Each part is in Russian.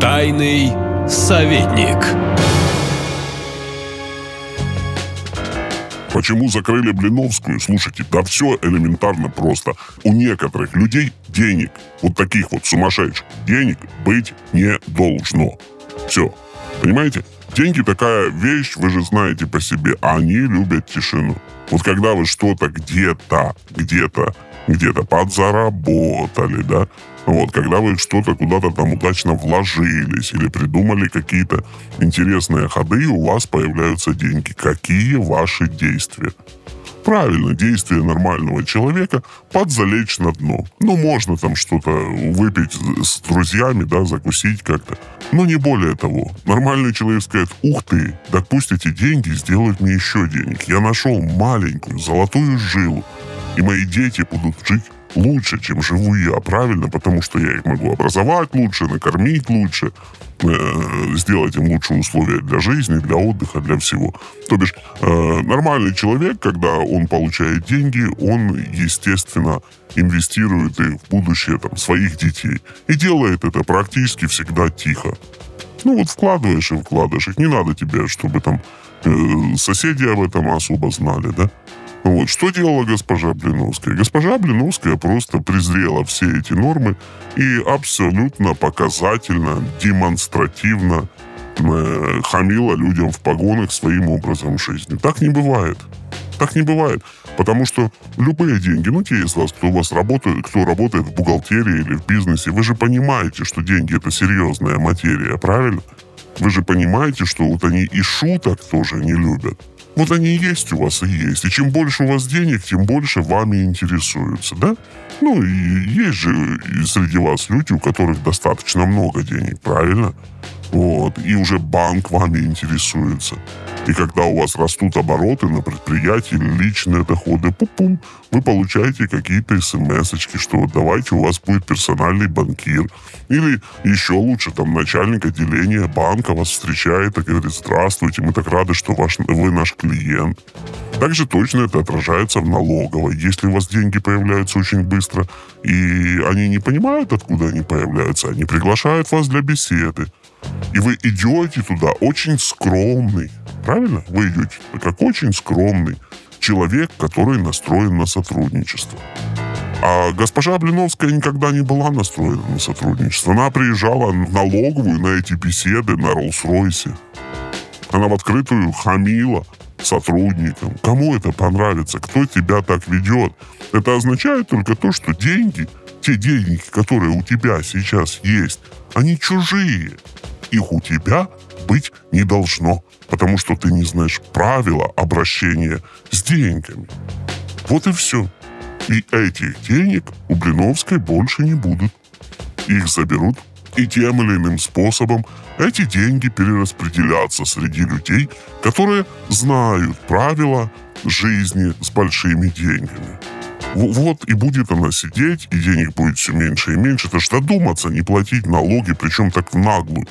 Тайный советник. Почему закрыли Блиновскую? Слушайте, да все элементарно просто. У некоторых людей денег, вот таких вот сумасшедших, денег быть не должно. Все. Понимаете? Деньги такая вещь, вы же знаете по себе, они любят тишину. Вот когда вы что-то где-то, где-то, где-то подзаработали, да, вот, когда вы что-то куда-то там удачно вложились или придумали какие-то интересные ходы, и у вас появляются деньги. Какие ваши действия? правильно действие нормального человека подзалечь на дно. Ну, можно там что-то выпить с друзьями, да, закусить как-то. Но не более того. Нормальный человек скажет, ух ты, эти деньги сделают мне еще денег. Я нашел маленькую золотую жилу, и мои дети будут жить лучше, чем живу я, правильно? Потому что я их могу образовать лучше, накормить лучше, э, сделать им лучшие условия для жизни, для отдыха, для всего. То бишь, э, нормальный человек, когда он получает деньги, он, естественно, инвестирует их в будущее там, своих детей. И делает это практически всегда тихо. Ну вот вкладываешь и вкладываешь их. Не надо тебе, чтобы там э, соседи об этом особо знали, да? Вот. Что делала госпожа Блиновская? Госпожа Блиновская просто презрела все эти нормы и абсолютно показательно, демонстративно э, хамила людям в погонах своим образом жизни. Так не бывает. Так не бывает. Потому что любые деньги, ну те из вас, кто у вас работает, кто работает в бухгалтерии или в бизнесе, вы же понимаете, что деньги это серьезная материя, правильно? Вы же понимаете, что вот они и шуток тоже не любят. Вот они есть у вас и есть. И чем больше у вас денег, тем больше вами интересуются, да? Ну, и есть же среди вас люди, у которых достаточно много денег, правильно? Вот. И уже банк вами интересуется. И когда у вас растут обороты на предприятии, личные доходы, пум-пум, вы получаете какие-то смс что вот давайте у вас будет персональный банкир. Или еще лучше, там, начальник отделения банка вас встречает и говорит, здравствуйте, мы так рады, что ваш, вы наш клиент. Также точно это отражается в налоговой. Если у вас деньги появляются очень быстро, и они не понимают, откуда они появляются, они приглашают вас для беседы. И вы идете туда очень скромный. Правильно? Вы идете как очень скромный человек, который настроен на сотрудничество. А госпожа Блиновская никогда не была настроена на сотрудничество. Она приезжала в налоговую на эти беседы на Роллс-Ройсе. Она в открытую хамила сотрудникам. Кому это понравится? Кто тебя так ведет? Это означает только то, что деньги, те деньги, которые у тебя сейчас есть, они чужие. Их у тебя быть не должно, потому что ты не знаешь правила обращения с деньгами. Вот и все. И этих денег у Блиновской больше не будут. Их заберут, и тем или иным способом эти деньги перераспределятся среди людей, которые знают правила жизни с большими деньгами. Вот и будет она сидеть, и денег будет все меньше и меньше. Это ж додуматься, не платить налоги, причем так в наглую.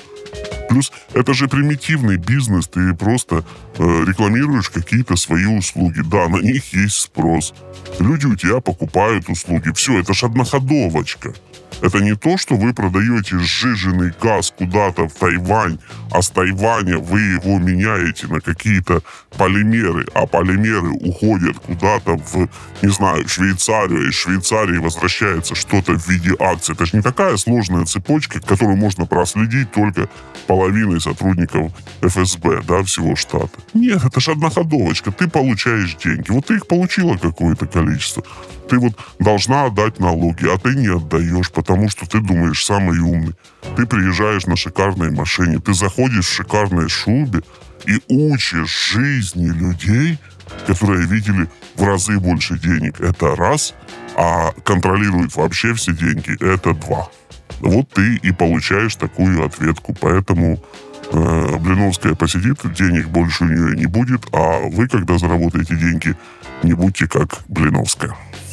Плюс это же примитивный бизнес, ты просто э, рекламируешь какие-то свои услуги. Да, на них есть спрос. Люди у тебя покупают услуги. Все, это ж одноходовочка. Это не то, что вы продаете сжиженный газ куда-то в Тайвань, а с Тайваня вы его меняете на какие-то полимеры, а полимеры уходят куда-то в, не знаю, Швейцарию, и из Швейцарии возвращается что-то в виде акций. Это же не такая сложная цепочка, которую можно проследить только половиной сотрудников ФСБ, да, всего штата. Нет, это же одноходовочка. Ты получаешь деньги. Вот ты их получила какое-то количество. Ты вот должна отдать налоги, а ты не отдаешь, потому что ты думаешь самый умный. Ты приезжаешь на шикарной машине, ты заходишь в шикарной шубе и учишь жизни людей, которые видели в разы больше денег. Это раз. А контролирует вообще все деньги. Это два. Вот ты и получаешь такую ответку. Поэтому э, Блиновская посидит, денег больше у нее не будет, а вы, когда заработаете деньги, не будьте как Блиновская.